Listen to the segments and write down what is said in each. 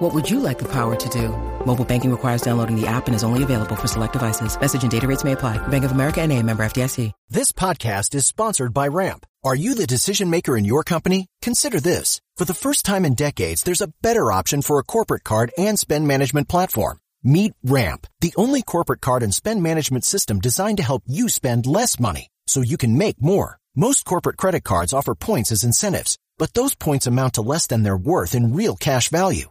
What would you like the power to do? Mobile banking requires downloading the app and is only available for select devices. Message and data rates may apply. Bank of America and a member FDIC. This podcast is sponsored by Ramp. Are you the decision maker in your company? Consider this. For the first time in decades, there's a better option for a corporate card and spend management platform. Meet Ramp, the only corporate card and spend management system designed to help you spend less money so you can make more. Most corporate credit cards offer points as incentives, but those points amount to less than their worth in real cash value.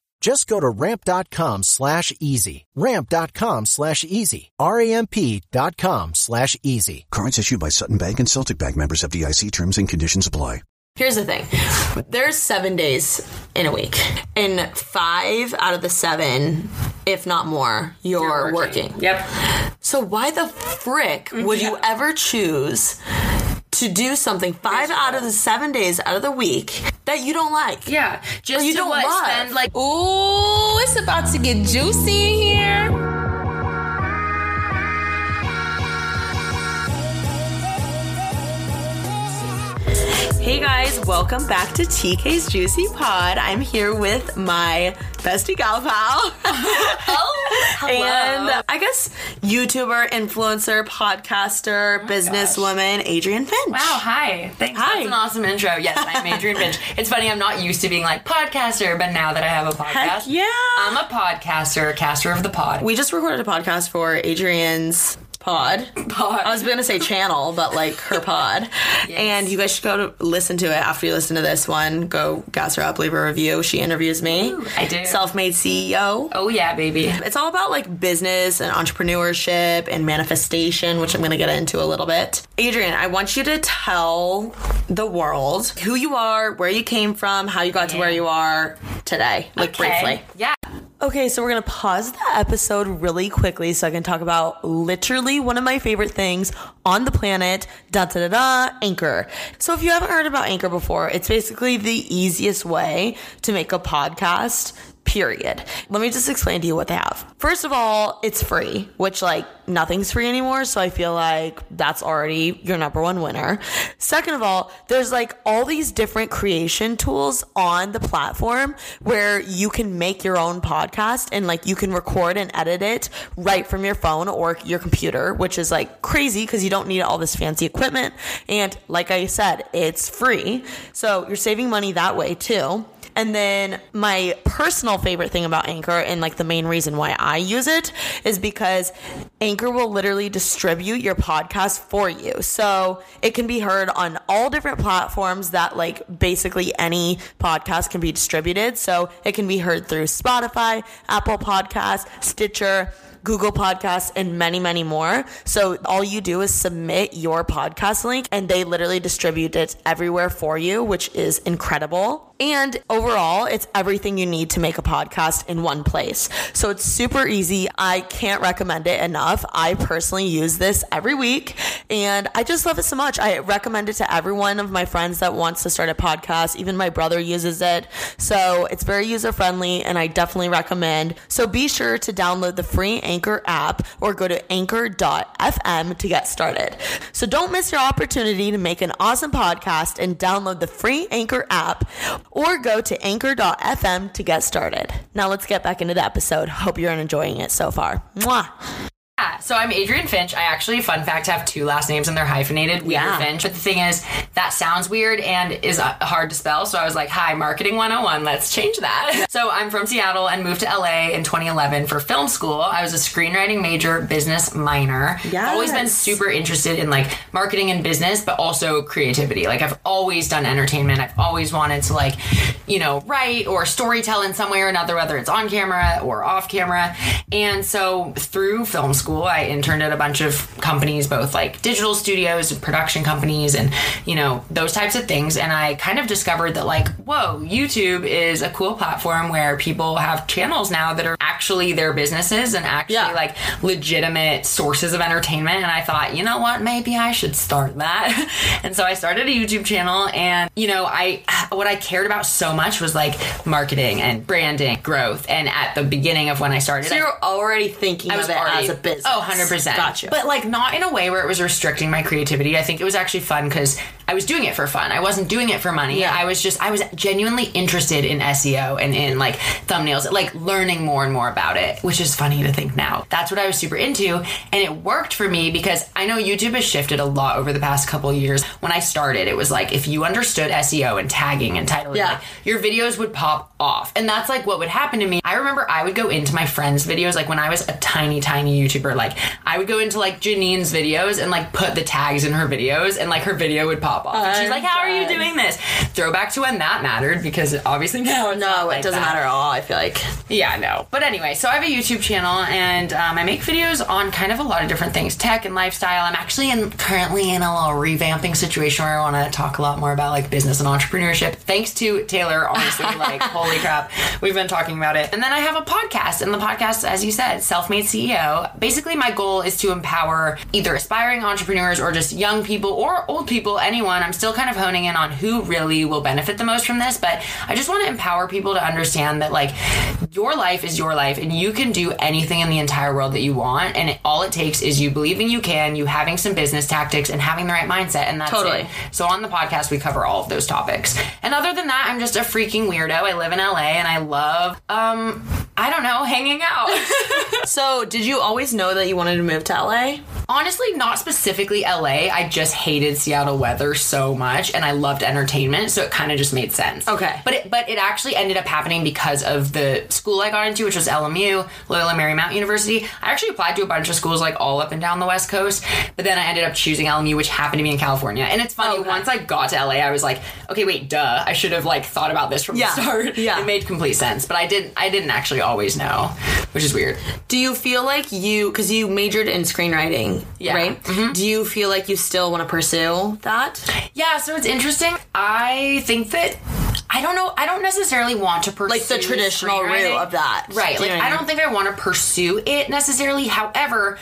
Just go to ramp.com slash easy. Ramp.com slash easy. R-A-M-P dot com slash easy. Cards issued by Sutton Bank and Celtic Bank members of DIC terms and conditions apply. Here's the thing. There's seven days in a week. And five out of the seven, if not more, you're, You're working. working. Yep. So why the frick would mm-hmm. you ever choose to do something five out of the seven days out of the week that you don't like? Yeah. Just Or you to don't what, love. spend like, ooh, it's about to get juicy here. Hey guys, welcome back to TK's Juicy Pod. I'm here with my bestie gal pal. Oh, and I guess YouTuber, influencer, podcaster, oh businesswoman, Adrienne Finch. Wow, hi. Thanks. Hi. That's an awesome intro. Yes, I'm Adrienne Finch. It's funny, I'm not used to being like podcaster, but now that I have a podcast, Heck yeah. I'm a podcaster, caster of the pod. We just recorded a podcast for Adrienne's pod. Pod. I was going to say channel, but like her pod. And you guys should go to listen to it after you listen to this one. Go gas her up, leave a review. She interviews me. I do. Self-made CEO. oh yeah, baby. It's all about like business and entrepreneurship and manifestation, which I'm going to get into a little bit. Adrienne, I want you to tell the world who you are, where you came from, how you got to where you are today, like Okay. briefly. Yeah. Okay, so we're gonna pause the episode really quickly so I can talk about literally one of my favorite things on the planet, da da da da, Anchor. So if you haven't heard about Anchor before, it's basically the easiest way to make a podcast. Period. Let me just explain to you what they have. First of all, it's free, which like nothing's free anymore. So I feel like that's already your number one winner. Second of all, there's like all these different creation tools on the platform where you can make your own podcast and like you can record and edit it right from your phone or your computer, which is like crazy because you don't need all this fancy equipment. And like I said, it's free. So you're saving money that way too. And then my personal favorite thing about Anchor and like the main reason why I use it is because Anchor will literally distribute your podcast for you. So it can be heard on all different platforms that like basically any podcast can be distributed. So it can be heard through Spotify, Apple Podcasts, Stitcher, Google Podcasts, and many, many more. So all you do is submit your podcast link and they literally distribute it everywhere for you, which is incredible. And overall, it's everything you need to make a podcast in one place. So it's super easy. I can't recommend it enough. I personally use this every week and I just love it so much. I recommend it to every one of my friends that wants to start a podcast. Even my brother uses it. So it's very user friendly and I definitely recommend. So be sure to download the free Anchor app or go to anchor.fm to get started. So don't miss your opportunity to make an awesome podcast and download the free Anchor app or go to anchor.fm to get started. Now let's get back into the episode. Hope you're enjoying it so far. Mwah. Yeah, so I'm Adrienne Finch. I actually, fun fact, have two last names and they're hyphenated. Weeder Yeah. Finch. But the thing is, that sounds weird and is uh, hard to spell. So I was like, hi, marketing 101, let's change that. so I'm from Seattle and moved to LA in 2011 for film school. I was a screenwriting major, business minor. I've always been super interested in like marketing and business, but also creativity. Like I've always done entertainment. I've always wanted to like, you know, write or storytell in some way or another, whether it's on camera or off camera. And so through film school, I interned at a bunch of companies, both like digital studios and production companies and, you know, those types of things. And I kind of discovered that like, whoa, YouTube is a cool platform where people have channels now that are actually their businesses and actually Yeah. like legitimate sources of entertainment. And I thought, you know what, maybe I should start that. and so I started a YouTube channel and, you know, I, what I cared about so much was like marketing and branding, growth. And at the beginning of when I started, So I- you're already thinking I was of it already, as a business. Oh, 100%. Gotcha. But like not in a way where it was restricting my creativity. I think it was actually fun because I was doing it for fun. I wasn't doing it for money. Yeah. I was just, I was genuinely interested in SEO and in like thumbnails, like learning more and more about it, which is funny to think now. That's what I was super into. And it worked for me because I know YouTube has shifted a lot over the past couple years. When I started, it was like if you understood SEO and tagging and titling, Yeah. like, your videos would pop off. And that's like what would happen to me. I remember I would go into my friends' videos, like when I was a tiny, tiny YouTuber, like I would go into like Janine's videos and like put the tags in her videos and like her video would pop off. and she's like, How are you doing this? Throwback to when that mattered because obviously it's no, not it doesn't that. matter at all. I feel like Yeah, no. But anyway, so I have a YouTube channel and um, I make videos on kind of a lot of different things, tech and lifestyle. I'm actually in currently in a little revamping situation where I want to talk a lot more about like business and entrepreneurship. Thanks to Taylor, honestly, like holy crap, we've been talking about it. And then I have a podcast, and the podcast, as you said, Self-Made CEO. Basically, my goal is to empower either aspiring entrepreneurs or just young people or old people, anyone. I'm still kind of honing in on who really will benefit the most from this, but I just want to empower people to understand that like your life is your life and you can do anything in the entire world that you want and it, all it takes is you believing you can you having some business tactics and having the right mindset and that's Totally. it so on the podcast we cover all of those topics and other than that i'm just a freaking weirdo i live in la and i love um i don't know hanging out So, did you always know that you wanted to move to LA? honestly not specifically la i just hated seattle weather so much and i loved entertainment so it kind of just made sense Okay. but it, but it actually ended up happening because of the school i got into which was lmu loyola marymount university i actually applied to a bunch of schools like all up and down the west coast but then i ended up choosing lmu which happened to be in california and it's funny Okay. once i got to la i was like okay wait duh i should have like thought about this from Yeah. the start Yeah. it made complete sense but i didn't i didn't actually always know which is weird Do you feel like you, because you majored in screenwriting, Yeah. right? Mm-hmm. Do you feel like you still want to pursue that? Yeah, so it's interesting. I think that I don't know. I don't necessarily want to pursue Like the traditional route of that. right? You Like know what I I don't think I want to pursue it necessarily. However,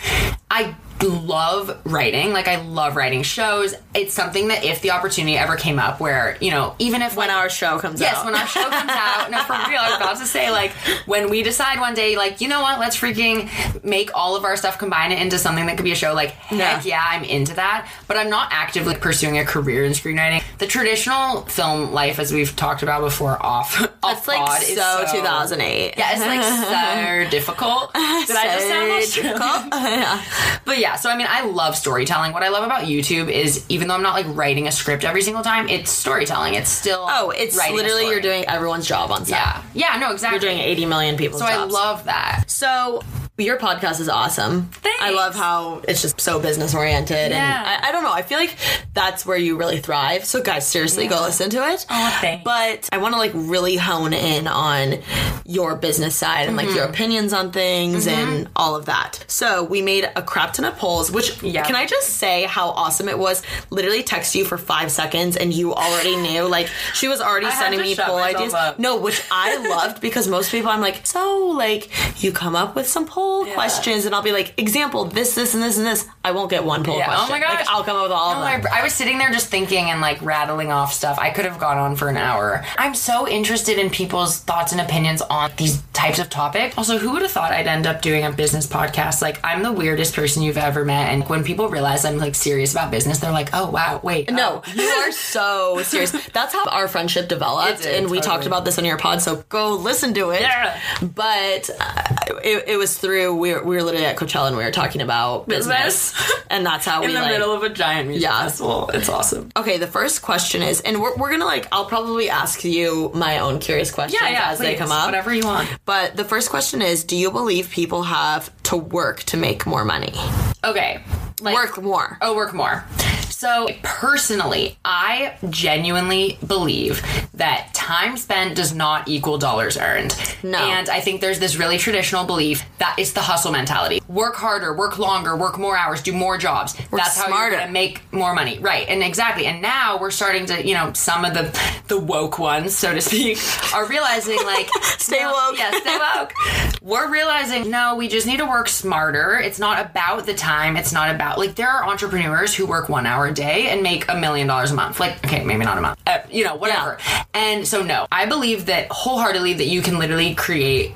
I love writing. Like I love writing shows. It's something that if the opportunity ever came up, where you know, even if When like, our show comes Yes, out. Yes, when our show comes out. No, for real. I was about to say, like, when we decide one day, like, you know what, let's freaking make all of our stuff, combine it into something that could be a show, like, heck Yeah. yeah, I'm into that. But I'm not actively pursuing a career in screenwriting. The traditional film life, as we've talked about before, off, off It's like is so 2008. Yeah, it's like so difficult. Did I just sound Australian? yeah. But yeah, so I mean, I love storytelling. What I love about YouTube is even though I'm not like writing a script every single time, it's storytelling. It's still Oh, it's literally you're doing everyone's job on set. Yeah, yeah, no, exactly. You're doing 80 million people's So I love that. So your podcast is awesome. Thanks. I love how it's just so business oriented, Yeah. and I, I don't know. I feel like that's where you really thrive. So guys, seriously, go listen to it. Oh, thanks. But I want to like really hone in on your business side and like your Mm-hmm. opinions on things and all of that. So we made a crap ton of polls. Which Yeah. can I just say how awesome it was? Literally text you for five seconds and you already knew. Like she was already sending me poll ideas. up. No, which I loved because most people I'm like, so like you come up with some poll questions and I'll be like, example, this, this, and this, and this. I I won't get one poll Yeah. question. Oh my gosh. Like, I'll come up with all No, of them. I, I was sitting there just thinking and like rattling off stuff. I could have gone on for an hour. I'm so interested in people's thoughts and opinions on these types of topics. Also, who would have thought I'd end up doing a business podcast? Like, I'm the weirdest person you've ever met. And when people realize I'm like serious about business, they're like, oh, wow, wait. No, oh. you are so serious. That's how our friendship developed, did, and we talked about this on your pod. So go listen to it. Yeah. But uh, it, it was through we were, we were literally at Coachella and we were talking about business, Business. and that's how in we in the like. middle of a giant music Yeah. festival. It's awesome. Okay, the first question is, and we're, we're gonna like, I'll probably ask you my own curious questions Yeah, yeah. as they come up. Whatever you want. But the first question is, do you believe people have to work to make more money? Okay. Like, work more. Oh, work more. So, personally, I genuinely believe that time spent does not equal dollars earned. No. And I think there's this really traditional belief that it's the hustle mentality. Work harder, work longer, work more hours, do more jobs. That's how you're going to make more money. Right. And exactly. And now we're starting to, you know, some of the the woke ones, so to speak, are realizing like Stay no, woke. Yeah, stay woke. We're realizing no, we just need to work smarter. It's not about the time. It's not about like there are entrepreneurs who work one hour a day and make a million dollars a month. Like okay, maybe not a month. Uh, you know, whatever. And so no, I believe that wholeheartedly that you can literally create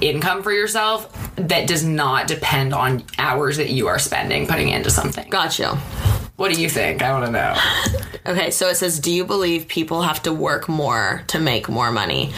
income for yourself that does not depend on hours that you are spending putting into something. Got you. What do you think? I want to know. Okay, so it says, do you believe people have to work more to make more money?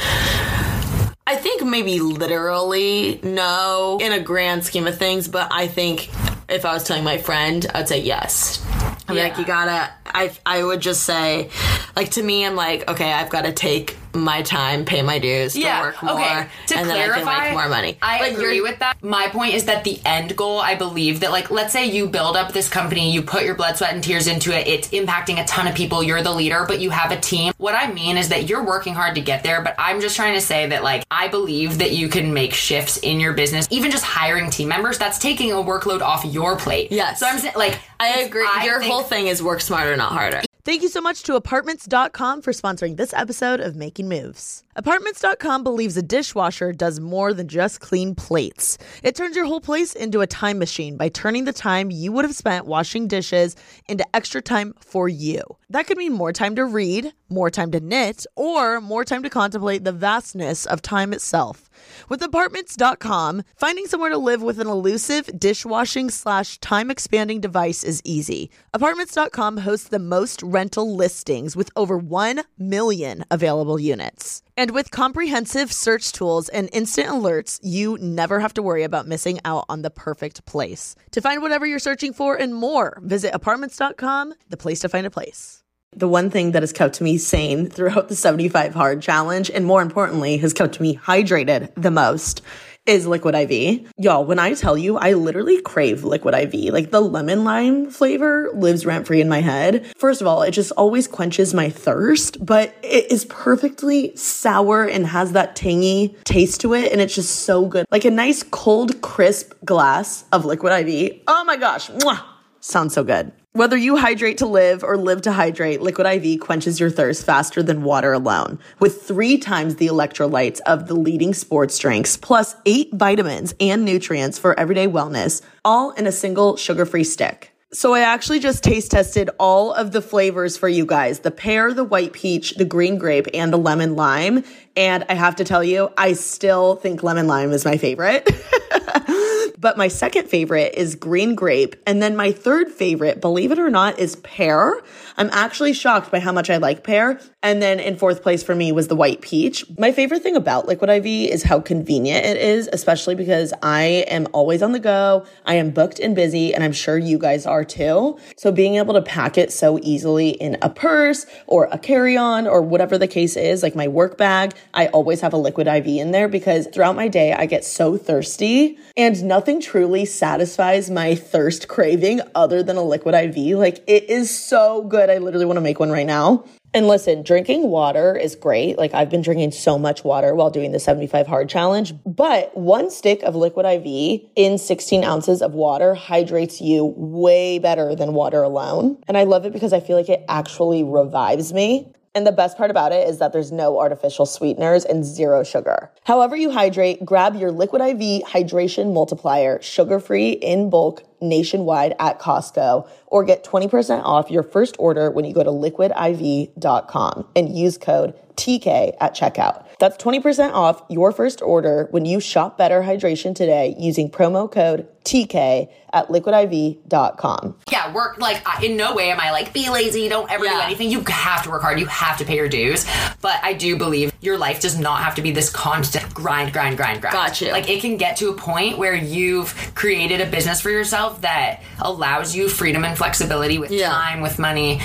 I think maybe literally no in a grand scheme of things, but I think if I was telling my friend, I'd say yes. I'm like, you gotta, I, I would just say, like, to me, I'm like, okay, I've gotta take my time, pay my dues, to work more, okay. To and then I clarify, can make more money. I But agree with that. My point is that the end goal, I believe that, like, let's say you build up this company, you put your blood, sweat, and tears into it. It's impacting a ton of people. You're the leader, but you have a team. What I mean is that you're working hard to get there. But I'm just trying to say that, like, I believe that you can make shifts in your business, even just hiring team members. That's taking a workload off your plate. Yes. So I'm saying, like, I agree. I Your whole thing is work smarter, not harder. Thank you so much to apartments.com for sponsoring this episode of Making Moves. Apartments.com believes a dishwasher does more than just clean plates. It turns your whole place into a time machine by turning the time you would have spent washing dishes into extra time for you. That could mean more time to read, more time to knit, or more time to contemplate the vastness of time itself. With apartments.com, finding somewhere to live with an elusive dishwashing slash time expanding device is easy. Apartments.com hosts the most rental listings with over 1 million available units. And with comprehensive search tools and instant alerts, you never have to worry about missing out on the perfect place. To find whatever you're searching for and more, visit apartments.com, the place to find a place. The one thing that has kept me sane throughout the 75 hard challenge, and more importantly, has kept me hydrated the most, is Liquid IV. Y'all, when I tell you, I literally crave Liquid IV. Like the lemon lime flavor lives rent free in my head. First of all, it just always quenches my thirst, but it is perfectly sour and has that tangy taste to it. And it's just so good. Like a nice cold, crisp glass of Liquid IV. Oh my gosh. Mwah. Sounds so good. Whether you hydrate to live or live to hydrate, Liquid IV quenches your thirst faster than water alone. With three times the electrolytes of the leading sports drinks, plus eight vitamins and nutrients for everyday wellness, all in a single sugar free stick. So I actually just taste tested all of the flavors for you guys the pear, the white peach, the green grape, and the lemon lime. And I have to tell you, I still think lemon lime is my favorite. But my second favorite is green grape. And then my third favorite, believe it or not, is pear. I'm actually shocked by how much I like pear. And then in fourth place for me was the white peach. My favorite thing about Liquid IV is how convenient it is, especially because I am always on the go. I am booked and busy, and I'm sure you guys are too. So being able to pack it so easily in a purse or a carry on or whatever the case is, like my work bag, I always have a Liquid IV in there because throughout my day, I get so thirsty and nothing truly satisfies my thirst craving other than a Liquid IV. Like it is so good. I literally want to make one right now. And listen, drinking water is great. Like I've been drinking so much water while doing the 75 hard challenge, but one stick of liquid IV in 16 ounces of water hydrates you way better than water alone. And I love it because I feel like it actually revives me. And the best part about it is that there's no artificial sweeteners and zero sugar. However you hydrate, grab your Liquid IV hydration multiplier, sugar-free in bulk nationwide at Costco or get 20% off your first order when you go to liquidiv.com and use code TK at checkout. That's 20% off your first order when you shop Better Hydration today using promo code TK at liquidiv.com. yeah, work like in no way am I like be lazy, don't ever do anything. You have to work hard. You have to pay your dues. But I do believe your life does not have to be this constant grind, grind, grind, grind. Got you. Like it can get to a point where you've created a business for yourself that allows you freedom and flexibility with Yeah. time, with money.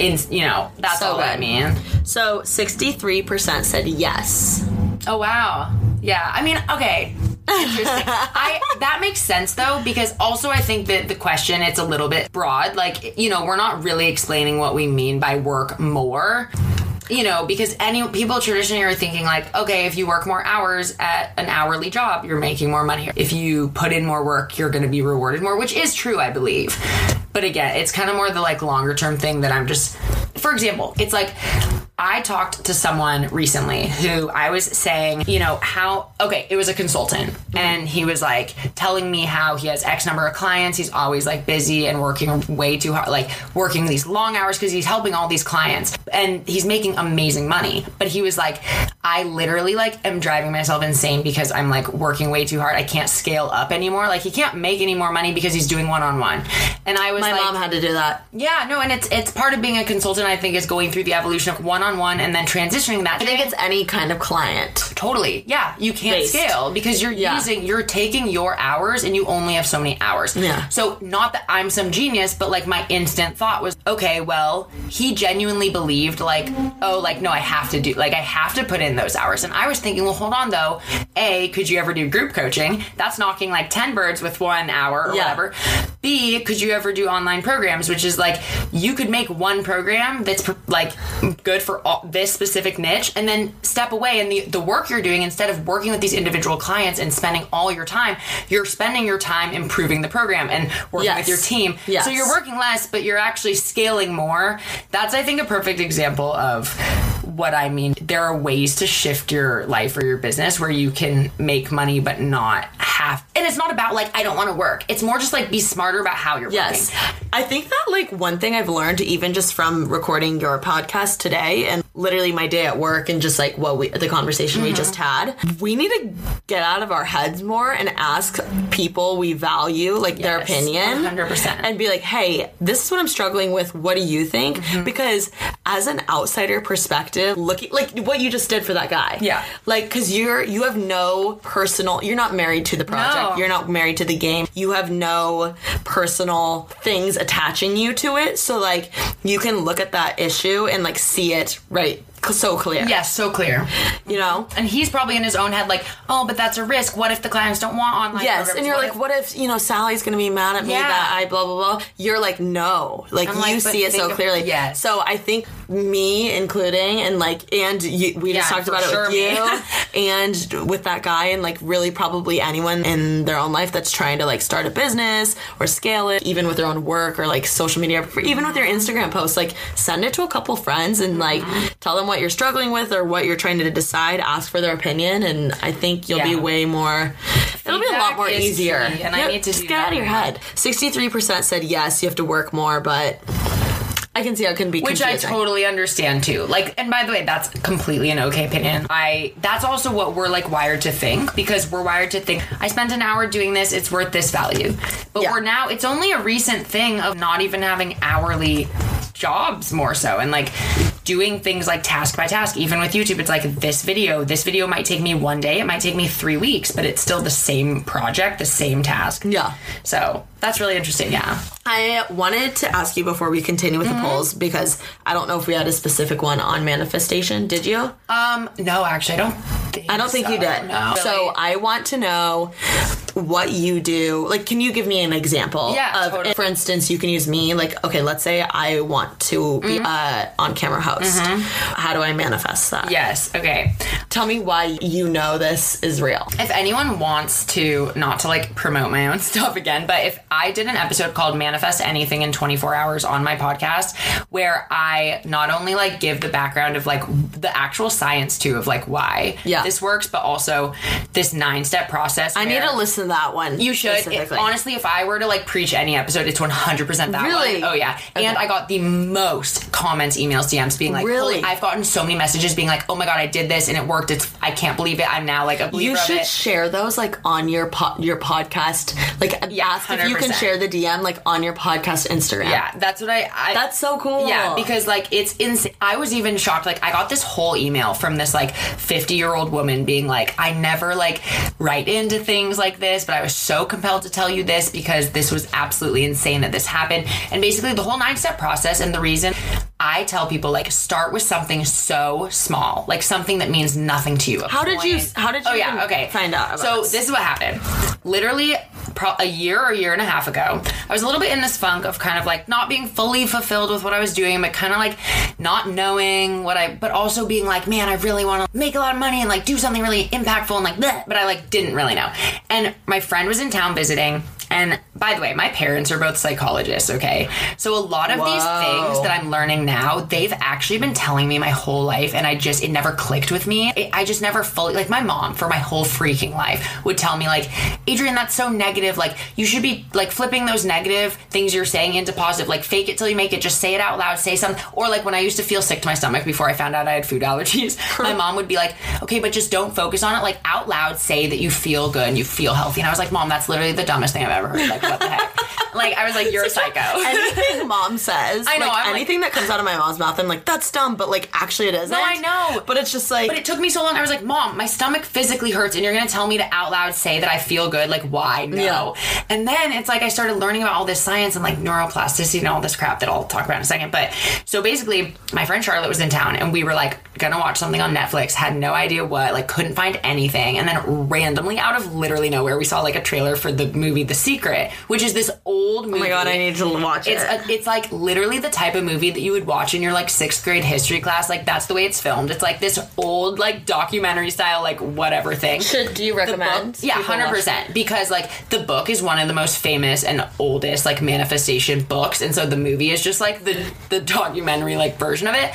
In you know, that's So all I mean. So 63% said yes. Oh wow. Yeah. I mean, okay. Interesting. I that makes sense though because also I think that the question it's a little bit broad. Like you know we're not really explaining what we mean by work more. You know because any people traditionally are thinking like okay if you work more hours at an hourly job you're making more money. If you put in more work you're going to be rewarded more, which is true I believe. But again, it's kind of more the like longer term thing that I'm just. For example, it's like I talked to someone recently who I was saying, you know, how, okay, it was a consultant and he was like telling me how he has X number of clients. He's always like busy and working way too hard, like working these long hours because he's helping all these clients and he's making amazing money. But he was like, I literally like am driving myself insane because I'm like working way too hard. I can't scale up anymore. Like he can't make any more money because he's doing one on one. And I was My like, mom had to do that. yeah, no, and it's it's part of being a consultant. I think is going through the evolution of one on one and then transitioning that. I think it's any kind of client. totally yeah. You can't Based. scale because you're Yeah. using you're taking your hours and you only have so many hours. Yeah. So not that I'm some genius, but like my instant thought was, okay, well, he genuinely believed like, oh, like no, I have to do like I have to put in those hours. And I was thinking, well, hold on though. A, could you ever do group coaching? That's knocking like ten birds with one hour or Yeah. whatever. B, could you ever do online programs, which is like you could make one program that's like good for all, this specific niche, and then step away and the the work you're doing instead of working with these individual clients and spending all your time, you're spending your time improving the program and working Yes. with your team. Yes. So you're working less, but you're actually scaling more. That's I think a perfect example of what I mean. There are ways to shift your life or your business where you can make money but not have. And it's not about like I don't want to work. It's more just like be smarter about how you're Yes. working. I think that like one thing I've learned even just from recording your podcast today and literally my day at work and just like what we the conversation we just had, we need to get out of our heads more and ask people we value like their opinion 100%. and be like, "Hey, this is what I'm struggling with. What do you think?" Mm-hmm. Because as an outsider perspective, looking like what you just did for that guy. Yeah. Like cuz you're you have no personal you're not married to the project. No. You're not married to the game. You have no personal things attaching you to it. So like you can look at that issue and like see it right so clear. Yes, so clear. You know? And he's probably in his own head like, oh, but that's a risk. What if the clients don't want online? Yes, programs? and you're like, if- what if you know Sally's gonna be mad at me Yeah. that I blah blah blah? You're like, no, like I'm you like, see it so of- clearly. yes. So I think me, including, and like, and you, we just talked about sure it with you, and with that guy, and like really probably anyone in their own life that's trying to like start a business or scale it, even with their own work or like social media, or even with your Instagram posts, like send it to a couple friends and like Mm-hmm. tell them what you're struggling with or what you're trying to decide. Ask for their opinion, and I think you'll be way more. It'll be a lot more easier. and I need to just get out of your head. Sixty-three percent said yes. You have to work more, but I can see how it can be which I totally understand too. Like, and by the way, that's completely an okay opinion. I that's also what we're like wired to think because we're wired to think I spent an hour doing this, it's worth this value. But Yeah. we're now it's only a recent thing of not even having hourly jobs more so and like doing things like task by task even with youtube it's like this video this video might take me one day it might take me three weeks but it's still the same project the same task Yeah. so that's really interesting yeah I wanted to ask you before we continue with Mm-hmm. the polls because I don't know if we had a specific one on manifestation. Did you? um no actually i don't think I don't think you did. no So I want to know what you do. Like, can you give me an example? Yeah, Of, totally. For instance, you can use me. Like, okay, let's say I want to be Mm-hmm. uh, on camera host. How do I manifest that? yes okay Tell me why you know this is real. if anyone wants to not to like promote my own stuff again but if i did an episode called manifest anything in 24 hours on my podcast where i not only like give the background of like the actual science too of like why Yeah. this works but also this nine step process I need to listen listen to that one. You should. It, honestly, if I were to like preach any episode, it's 100% that Really? one. Oh, yeah. And I got the most comments, emails, DMs being like, Really? I've gotten so many messages being like, oh my God, I did this and it worked. It's I can't believe it. I'm now like a believer you should share those like on your po- your podcast. Like ask if you can share the DM like on your podcast Instagram. Yeah, that's what I, I. That's so cool. Yeah, because like it's insane. I was even shocked. Like I got this whole email from this like 50 year old woman being like, I never like write into things like this, but I was so compelled to tell you this because this was absolutely insane that this happened. And basically the whole nine step process and the reason I tell people like start with something so small, like something that means nothing to you. How did you- how did oh, you Oh yeah, okay. find out so this? this is what happened. Literally, pro- a year or a year and a half ago, I was a little bit in this funk of kind of like not being fully fulfilled with what I was doing, but kind of like not knowing what I, but also being like, man, I really want to make a lot of money and like do something really impactful and like, bleh, but I like didn't really know. And my friend was in town visiting. And by the way, my parents are both psychologists, okay? So a lot of these things that I'm learning now, they've actually been telling me my whole life, and I just, it never clicked with me. It, I just never fully, like my mom for my whole freaking life would tell me, like, Adrienne, that's so negative. Like, you should be, like, flipping those negative things you're saying into positive. Like, fake it till you make it. Just say it out loud. Say something. Or, like, when I used to feel sick to my stomach before I found out I had food allergies, my mom would be like, okay, but just don't focus on it. Like, out loud, say that you feel good and you feel healthy. And I was like, mom, that's literally the dumbest thing I've ever heard. Like, what the heck? like, I was like, you're a psycho. anything mom says, I know, like, I'm like- anything that comes out of my mom's mouth, I'm like, that's dumb, but like actually it isn't. No, I know. But it's just like But it took me so long. I was like, Mom, my stomach physically hurts, and you're gonna tell me to out loud say that I feel good. Like, why? No. Yeah. And then it's like I started learning about all this science and like neuroplasticity and all this crap that I'll talk about in a second. But so basically, my friend Charlotte was in town, and we were like gonna watch something on Netflix. Had no idea what, like, couldn't find anything, and then randomly out of literally nowhere, we saw like a trailer for the movie The Secret, which is this old movie. oh my god, I need to watch It's it. a, it's like literally the type of movie that you would watch in your like sixth grade history class. Like that's the way it's filmed. It's like this old like documentary style like whatever thing. Should do you recommend? book- yeah, hundred percent. Because like the book is one of the most famous and oldest like manifestation books, and so the movie is just like the the documentary like version of it.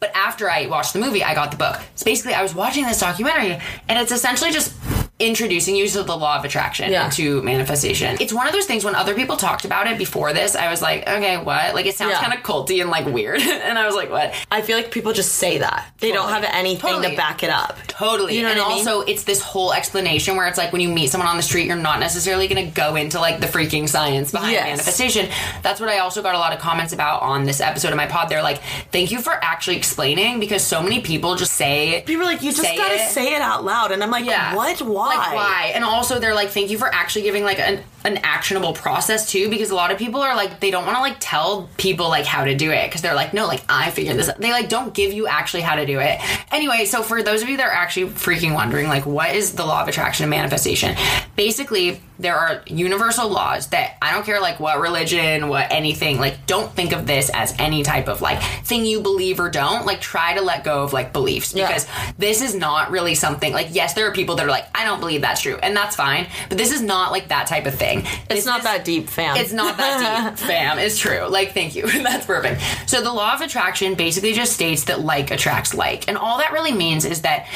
But after I watched the movie, I got the book. So basically, I was watching this documentary, and it's essentially just introducing you to the law of attraction Yeah. into manifestation. It's one of those things when other people talked about it before this, I was like, okay, what? Like it sounds Yeah. kind of culty and like weird, and I was like, what? I feel like people just say that. They don't have anything Totally. to back it up. Totally. You know and what I mean? also, it's this whole explanation where it's like when you meet someone on the street, you're not necessarily going to go into like the freaking science behind Yes. manifestation. That's what I also got a lot of comments about on this episode of my pod. They're like, thank you for actually explaining because so many people just say, People are like, you just Say gotta it. say it out loud, and I'm like, yeah. what? Why? Like, why? And also, they're like, thank you for actually giving like an, an actionable process too, because a lot of people are like, they don't want to like tell people like how to do it because they're like, no, like I figured this out. They like don't give you actually how to do it. Anyway, so for those of you that are actually freaking wondering, like, what is the law of attraction and manifestation? Basically, there are universal laws that I don't care like what religion, what anything, like don't think of this as any type of like thing you believe or don't. Like try to let go of like beliefs Yeah. because this is not really something like yes, there are people that are like, I don't believe that's true, and that's fine. But this is not like that type of thing. It's This not is- that deep, fam. it's not that deep, fam. It's true. Like, thank you. That's perfect. So the law of attraction basically just states that like attracts like, and all that really means is that,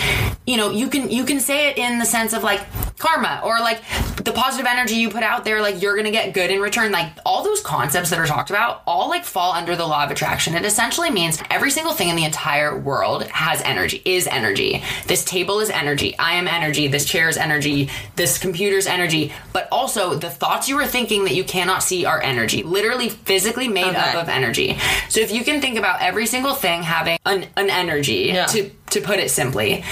you know, you can you can say it in the sense of like karma or like the positive energy you put out there, like you're gonna get good in return. Like all those concepts that are talked about, all like fall under the law of attraction. It essentially means every single thing in the entire world has energy, is energy. This table is energy. I am energy. This chair is energy. This computer's energy. But also the thoughts you are thinking that you cannot see are energy, literally physically made up of energy. So if you can think about every single thing having an, an energy, Yeah. to to put it simply,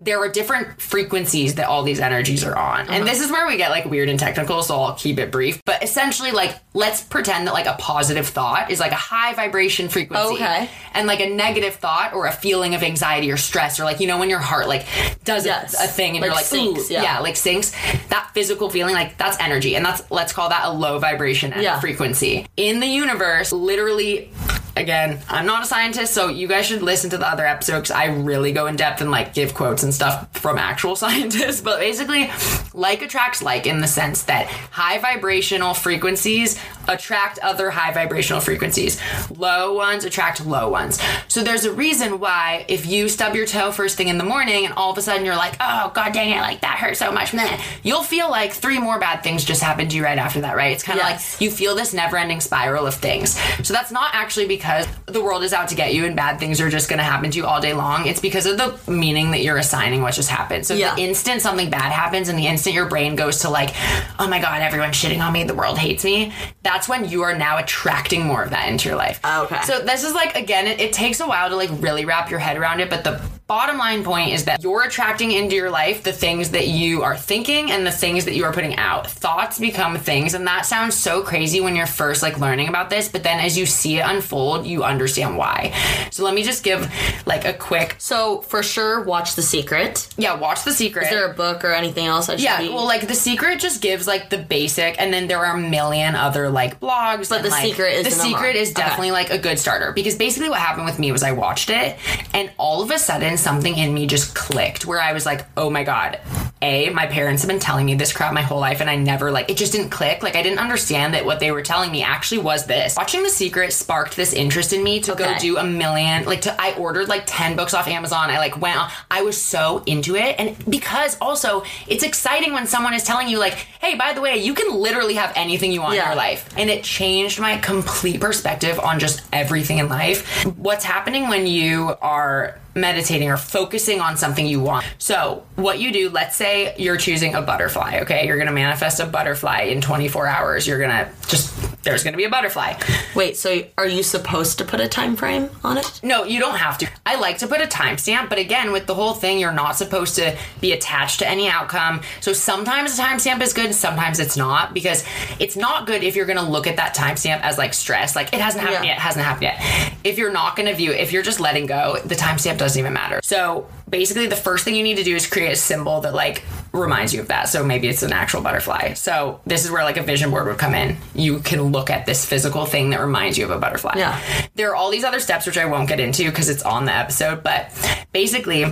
there are different frequencies that all these energies are on. Uh-huh. And this is where we get like weird and technical, so I'll keep it brief. But essentially, like, let's pretend that like a positive thought is like a high vibration frequency. Okay. And like a negative thought or a feeling of anxiety or stress, or like, you know, when your heart like does a- Yes. a, thing and Like you're like, sinks, yeah. yeah, like sinks. That physical feeling, like that's energy. And that's let's call that a low vibration Yeah. frequency. In the universe, literally again, I'm not a scientist, so you guys should listen to the other episodes. I really go in depth and like give quotes and stuff from actual scientists. But basically, like attracts like in the sense that high vibrational frequencies attract other high vibrational frequencies. Low ones attract low ones. So there's a reason why if you stub your toe first thing in the morning and all of a sudden you're like, oh god dang it, like that hurt so much, man, you'll feel like three more bad things just happened to you right after that, right? It's kind of Yes. like you feel this never ending spiral of things. So that's not actually because the world is out to get you and bad things are just going to happen to you all day long. It's because of the meaning that you're assigning what just happened. So Yeah. the instant something bad happens and the instant your brain goes to like, oh my God, everyone's shitting on me, the world hates me, that's when you are now attracting more of that into your life. Okay. So this is like, again, it, it takes a while to like really wrap your head around it, but the bottom line point is that you're attracting into your life the things that you are thinking and the things that you are putting out. Thoughts become things, and that sounds so crazy when you're first like learning about this, but then as you see it unfold, you understand why. So let me just give like a quick So for sure, watch The Secret. yeah, watch The Secret. Is there a book or anything else I should yeah, be? well, like The Secret just gives like the basic, and then there are a million other like blogs. But and, The like, Secret is the Secret is Okay. definitely like a good starter because basically what happened with me was I watched it, and all of a sudden something in me just clicked where I was like, oh my god, a my parents have been telling me this crap my whole life, and I never like it just didn't click. Like I didn't understand that what they were telling me actually was this. Watching The Secret sparked this interest in me to go do a million like to I ordered like 10 books off Amazon. I like went on I was so into it and because also it's exciting when someone is telling you like, "Hey, by the way, you can literally have anything you want in your life." And it changed my complete perspective on just everything in life. What's happening when you are meditating or focusing on something you want. So, what you do, let's say you're choosing a butterfly, okay? You're going to manifest a butterfly in 24 hours. You're going to just there's going to be a butterfly. Wait, so are you supposed to put a time frame on it? No, you don't have to. I like to put a timestamp, but again, with the whole thing, you're not supposed to be attached to any outcome. So sometimes a timestamp is good, sometimes it's not, because it's not good if you're gonna look at that timestamp as like stress, like it hasn't happened Yeah. yet, hasn't happened yet. If you're not gonna view it, if you're just letting go, the timestamp doesn't even matter. So basically, the first thing you need to do is create a symbol that like reminds you of that. So maybe it's an actual butterfly. So this is where like a vision board would come in. You can look at this physical thing that reminds you of a butterfly. Yeah. There are all these other steps which I won't get into because it's on the episode, but basically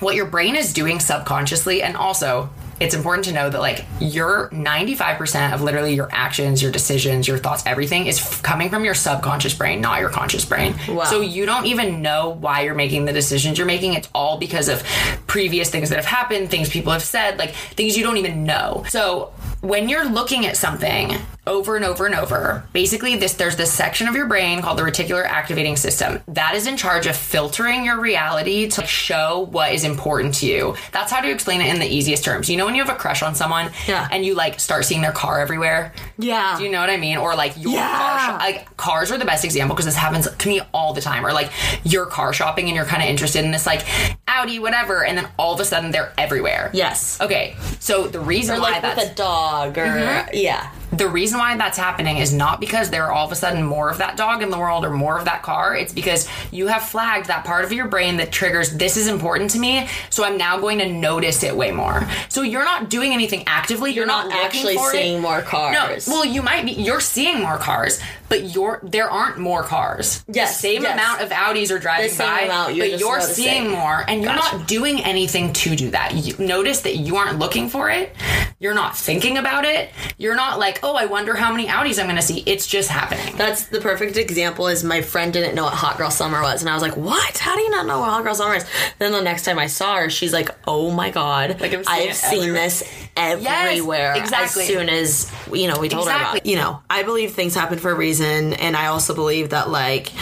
what your brain is doing subconsciously and also it's important to know that like your 95% of literally your actions, your decisions, your thoughts, everything is f- coming from your subconscious brain, not your conscious brain. Wow. So you don't even know why you're making the decisions you're making. It's all because of previous things that have happened, things people have said, like things you don't even know. So when you're looking at something over and over and over, basically this there's this section of your brain called the reticular activating system that is in charge of filtering your reality to show what is important to you. That's how to explain it in the easiest terms. You know when you have a crush on someone Yeah. and you like start seeing their car everywhere? Yeah. Do you know what I mean? Or like your Yeah. car shop. Like cars are the best example because this happens to me all the time. Or like you're car shopping and you're kind of interested in this like Audi, whatever, and then all of a sudden they're everywhere. Yes. Okay, so the reason Or why like that's a dog or mm-hmm. yeah. The reason why that's happening is not because there are all of a sudden more of that dog in the world or more of that car. It's because you have flagged that part of your brain that triggers this is important to me, so I'm now going to notice it way more. So you're not doing anything actively. You're, not looking actually for it. seeing more cars. No, well, you might be. You're seeing more cars, but you're there aren't more cars. Yes, the same yes. amount of Audis are driving The same by, amount, you're but you're seeing more, and you're Gotcha. not doing anything to do that. You notice that you aren't looking for it. You're not thinking about it. You're not like, oh, I wonder how many Audis I'm going to see. It's just happening. That's the perfect example. Is my friend didn't know what Hot Girl Summer was, and I was like, "What? How do you not know what Hot Girl Summer is?" Then the next time I saw her, she's like, "Oh my god! Like, I've seen everywhere." this everywhere." Yes, exactly. As soon as you know, we told her about. Exactly. It. You know, I believe things happen for a reason, and I also believe that like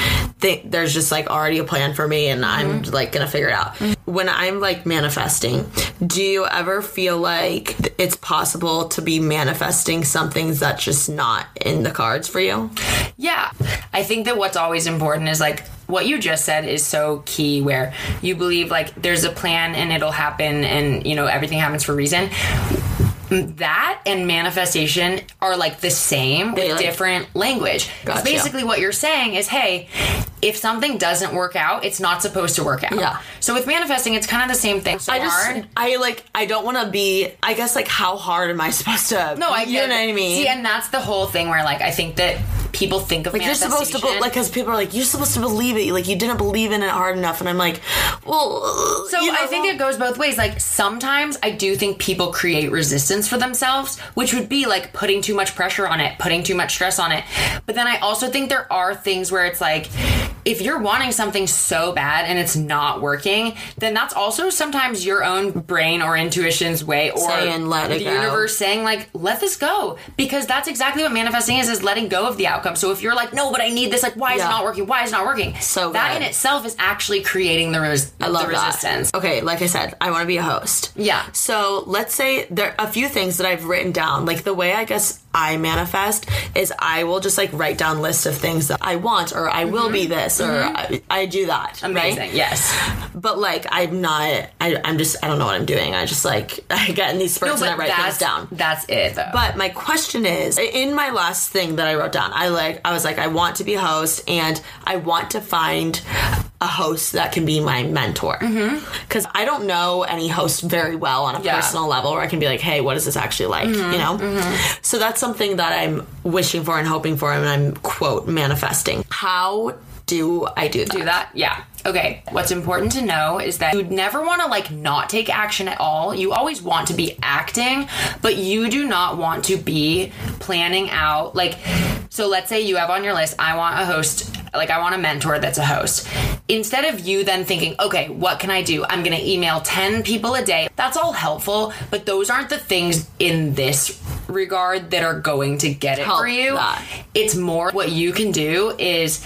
th- there's just like already a plan for me, and I'm Mm-hmm. like gonna figure it out. When I'm like manifesting, do you ever feel like it's possible to be manifesting something that's just not in the cards for you? Yeah. I think that what's always important is like what you just said is so key where you believe like there's a plan and it'll happen and you know everything happens for a reason. That and manifestation are like the same with different language. Gotcha. basically what you're saying is, hey, if something doesn't work out, it's not supposed to work out. Yeah. So with manifesting, it's kind of the same thing. So I just, hard. I like, I don't want to be. I guess like, how hard am I supposed to? No, I you get know what I mean. See, and that's the whole thing where like I think that people think of Like you're supposed to, be, like, because people are like, you're supposed to believe it. Like you didn't believe in it hard enough, and I'm like, well, So you I know, think it goes both ways. Like sometimes I do think people create resistance for themselves, which would be like putting too much pressure on it, putting too much stress on it. But then I also think there are things where it's like if you're wanting something so bad and it's not working, then that's also sometimes your own brain or intuition's way or Saying, "Let it the go." universe saying like let this go because that's exactly what manifesting is is letting go of the outcome. So if you're like no, but I need this like why is Yeah. it not working? Why is it not working? So that good. in itself is actually creating the, res- I love the that. resistance. Okay, like I said, I want to be a host. Yeah. So let's say there are a few things that I've written down. Like the way I guess I manifest is I will just like write down lists of things that I want or I will be this or I, I do that. Mm-hmm. Amazing. Right? Yes. But like I'm not. I, I'm just. I don't know what I'm doing. I just like I get in these spurts and I write things down. That's it, though. But my question is, in my last thing that I wrote down, I like I was like I want to be a host and I want to find a host that can be my mentor because I don't know any host very well on a Mm-hmm. Yeah. Mm-hmm. personal level where I can be like, hey, what is this actually like? You know. So that's something that I'm wishing for and hoping for, and I'm quote manifesting. How do I do that? do that? Yeah. Okay. What's important to know is that you'd never want to like not take action at all. You always want to be acting, but you do not want to be planning out like so let's say you have on your list I want a host like I want a mentor that's a host. Instead of you then thinking, "Okay, what can I do? I'm going to email 10 people a day." That's all helpful, but those aren't the things in this regard that are going to get it Help for you. that. It's more what you can do is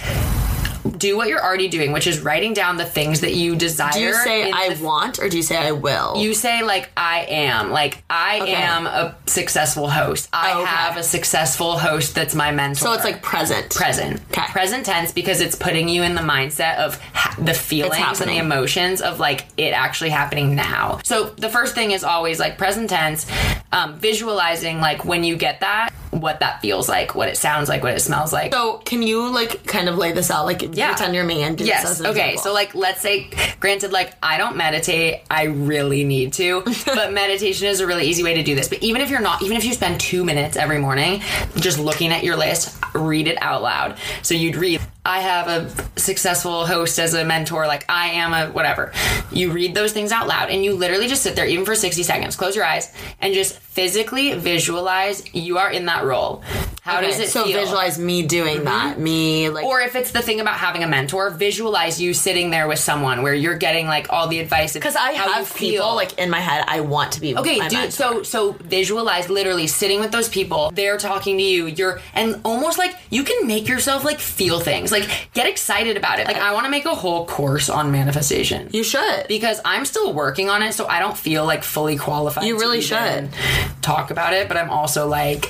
do what you're already doing, which is writing down the things that you desire. Do you say I the- want or do you say I will? You say like I am, like I Okay. am a successful host. I Okay. have a successful host that's my mentor. so it's like present. present, Okay. present tense because it's putting you in the mindset of ha- the feelings and the emotions of like it actually happening now. So the first thing is always like present tense, um, visualizing like when you get that, what that feels like, what it sounds like, what it smells like. So can you like kind of lay this out? Like Yeah. pretend you're me and do Yes. Okay. example. So, like, let's say, granted, like, I don't meditate. I really need to, but meditation is a really easy way to do this. But even if you're not, even if you spend two minutes every morning just looking at your list, read it out loud. So you'd read, I have a successful host as a mentor, like, I am a whatever. You read those things out loud and you literally just sit there, even for 60 seconds, close your eyes, and just physically visualize you are in that role. How Okay, does it so feel? Mm-hmm. visualize me doing that. Me like Or if it's the thing about having a mentor, visualize you sitting there with someone where you're getting like all the advice. because I have people like in my head. I want to be Okay, dude. mentor. So so visualize literally sitting with those people. They're talking to you. You're and almost like you can make yourself like feel things. Like get excited about it. Like I want to make a whole course on manifestation. you should. because I'm still working on it, so I don't feel like fully qualified. You really should talk about it. But I'm also like,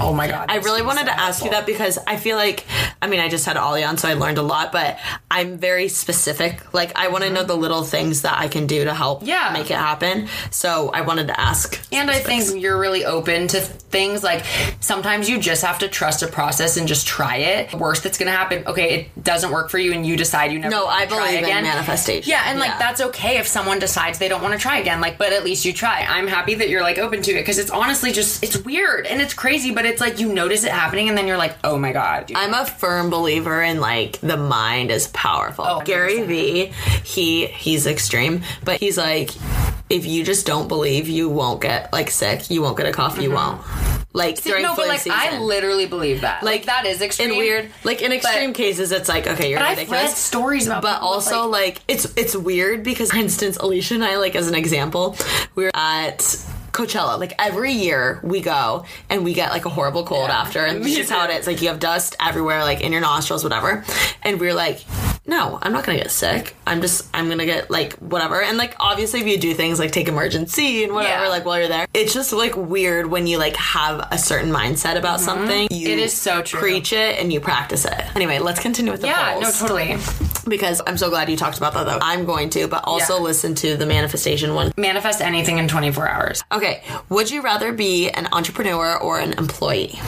oh my god. I really wanted to ask you that because I feel like, I mean, I just had Ollie on, so I learned a lot, but I'm very specific. Like, I want to know the little things that I can do to help Mm-hmm. Yeah. make it happen. So I wanted to ask. And I think you're really open to things like sometimes you just have to trust a process and just try it. Worst that's going to happen, okay, it doesn't work for you and you decide you never No, wanna I try believe in again. manifestation. Yeah, and like that's okay if someone decides they don't want to try again. Like, but at least you try. I'm happy that you're like open to it because it's honestly just it's weird and it's crazy, but it's like you notice it happening and then you're like, oh my god. dude. I'm a firm believer in like the mind is powerful. Oh, Gary Vee, he he's extreme, but he's like, if you just don't believe, you won't get like sick. You won't get a cough. You won't. Like during Mm-hmm. no, but like season. I literally believe that. Like, that is extreme. in weird like in extreme cases it's like okay you're But I've read stories about but also like, it's it's weird because for instance alicia and i like as an example we're at Coachella, like every year we go and we get like a horrible cold after, and this is how it is. Like you have dust everywhere, like in your nostrils, whatever. And we're like, no, I'm not gonna get sick. I'm just, I'm gonna get like whatever. And like obviously, if you do things like take Emergen-C and whatever, Yeah. like while you're there, it's just like weird when you like have a certain mindset about something. You Mm-hmm. It is so true. Preach it and you practice it. Anyway, let's continue with the yeah, no, totally. because I'm so glad you talked about that though. I'm going to, but also Yeah. listen to the manifestation one. Manifest anything in 24 hours. Okay, would you rather be an entrepreneur or an employee?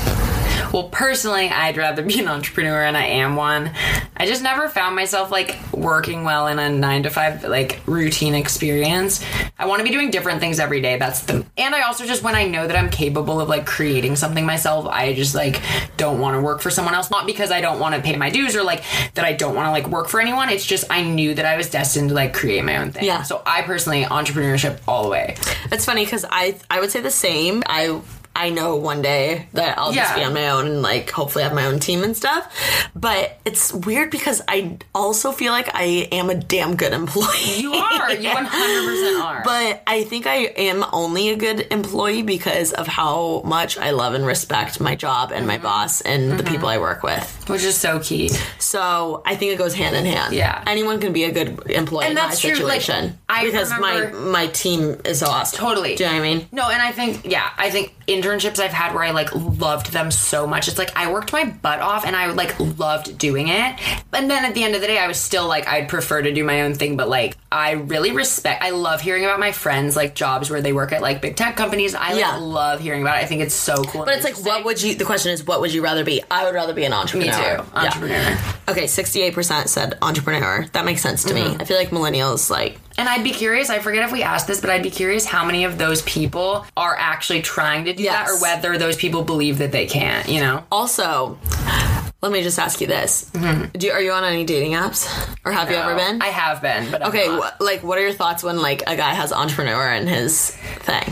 Well, personally, I'd rather be an entrepreneur, and I am one. I just never found myself like working well in a nine to five like routine experience. I want to be doing different things every day. That's the, and I also just when I know that I'm capable of like creating something myself, I just like don't want to work for someone else. Not because I don't want to pay my dues or like that I don't want to like work for anyone. It's just I knew that I was destined to like create my own thing. Yeah. So I personally entrepreneurship all the way. It's funny because I I would say the same. I I know one day that I'll just be on my own and like hopefully have my own team and stuff. But it's weird because I also feel like I am a damn good employee. You are. You 100% are. But I think I am only a good employee because of how much I love and respect my job and Mm-hmm. my boss and the people I work with. which is so key. So I think it goes hand in hand. Yeah. anyone can be a good employee And in my that's true, like, situation I because my my team is awesome. Totally. Do you know what I mean? No, and I think yeah, I think internships I've had where I like loved them so much. It's like I worked my butt off and I like loved doing it. And then at the end of the day I was still like I'd prefer to do my own thing, but like I really respect I love hearing about my friends like jobs where they work at like big tech companies. I like Yeah. love hearing about it. I think it's so cool. But it's like, what would you? The question is, what would you rather be? I would rather be an entrepreneur. me entrepreneur. too. Yeah. Entrepreneur. Okay, sixty-eight percent said entrepreneur. That makes sense to me. Mm-hmm. I feel like millennials like And I'd be curious, I forget if we asked this, but I'd be curious how many of those people are actually trying to do Yes. that or whether those people believe that they can't, you know? also. Let me just ask you this: Do are you on any dating apps, or have you ever been? Mm-hmm. I have been, but I'm okay, wh- like, what are your thoughts when like a guy has entrepreneur in his thing?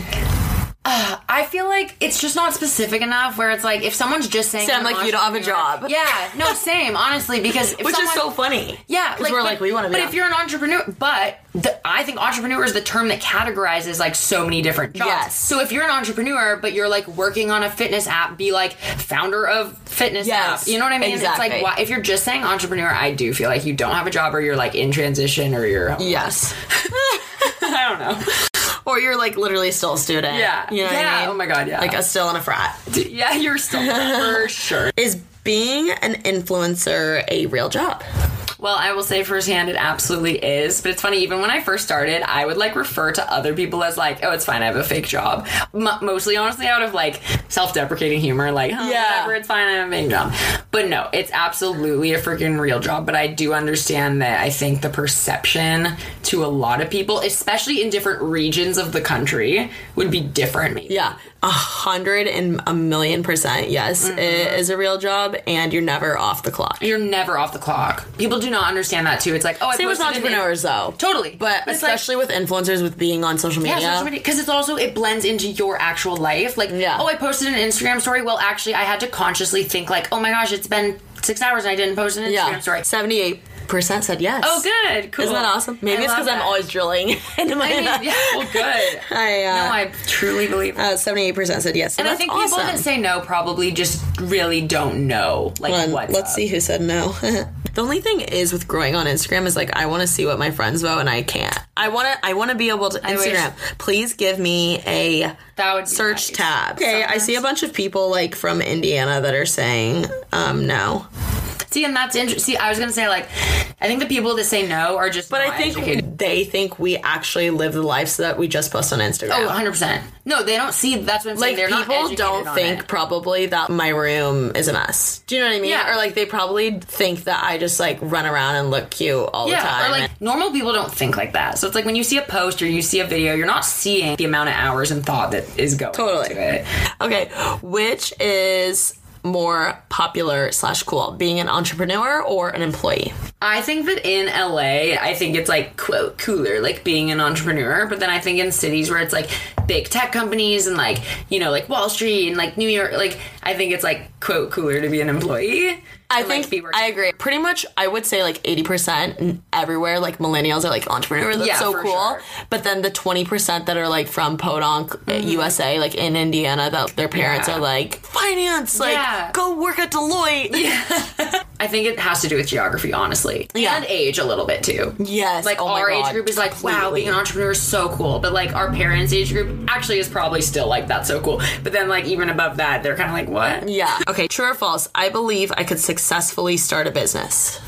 I feel like it's just not specific enough where it's like if someone's just saying Sound like you don't have a job. Yeah, no, same, honestly, because if Which someone, is so funny. Yeah, because we're like we want to. But if you're an entrepreneur, but the, I think entrepreneur is the term that categorizes like so many different jobs. Yes. So if you're an entrepreneur, but you're like working on a fitness app, be like founder of fitness Yes, app. You know what I mean? exactly. It's like why, if you're just saying entrepreneur, I do feel like you don't have a job or you're like in transition or you're yes, I don't know. Or you're like literally still a student. Yeah. you know Yeah, I mean? oh my God, yeah. like a still in a frat. Yeah, you're still for sure. Is being an influencer a real job? Well, I will say firsthand, it absolutely is. But it's funny, even when I first started, I would like refer to other people as like, oh, it's fine, I have a fake job. M- mostly, honestly, out of like self deprecating humor, like, oh, Yeah. whatever, it's fine, I have a fake job. But no, it's absolutely a freaking real job. But I do understand that I think the perception to a lot of people, especially in different regions of the country, would be different, maybe. Yeah, a hundred and a million percent. Yes, Mm-hmm. it is a real job, and you're never off the clock. You're never off the clock. People do not understand that too. It's like, oh, I Same with entrepreneurs, though. Totally. But like- especially with influencers, with being on social media. Yeah, media because it's also it blends into your actual life. Like, Yeah. oh, I posted an Instagram story. Well, actually, I had to consciously think like, oh my gosh, it's been six hours and I didn't post an Instagram yeah, story. seventy-eight percent said yes. Oh, good, cool. Isn't that awesome? Maybe I it's because I'm always drilling into my. I mean, yeah, well, good. I, uh, no, I truly believe. That. uh, Seventy-eight percent said yes. So and I think awesome. people that say no probably just really don't know like Hold on, what's let's up. see who said no. the only thing is with growing on Instagram is like I want to see what my friends vote and I can't. I want to. I want to be able to wish- Instagram. Please give me a That would search nice. tab. Okay, I see a bunch of people like from Indiana that are saying um no. See, and that's interesting. See, I was gonna say like, I think the people that say no are just. But I think educated. they think we actually live the lives that we just post on Instagram. Oh, 100 percent. No, they don't see. That's what I'm like saying. They're not people don't think it. probably that my room is a mess. Do you know what I mean? Yeah. Or like they probably think that I just like run around and look cute all the time. or like normal people don't think like that. So it's like when you see a post or you see a video, you're not seeing the amount of hours and thought that is going Totally. into it. Okay, which is more popular slash cool, being an entrepreneur or an employee? I think that in LA, I think it's like quote cooler, like being an entrepreneur. But then I think in cities where it's like big tech companies and like you know like Wall Street and like New York, like I think it's like quote cooler to be an employee. I and, like, think be I agree. Pretty much, I would say like eighty percent everywhere. Like millennials are like entrepreneurs. That's Yeah, so cool. sure. But then the twenty percent that are like from Podunk, uh, USA, like in Indiana, that their parents Mm-hmm. Yeah. are like finance. Like Yeah. go work at Deloitte. Yeah. I think it has to do with geography, honestly, Yeah. and age a little bit too. Yes. Like Oh our God, age group is like, wow, being an entrepreneur is so cool. But like our parents' age group actually is probably still like that's so cool. But then like even above that, they're kind of like, what? Yeah. Okay. True or false? I believe I could successfully start a business.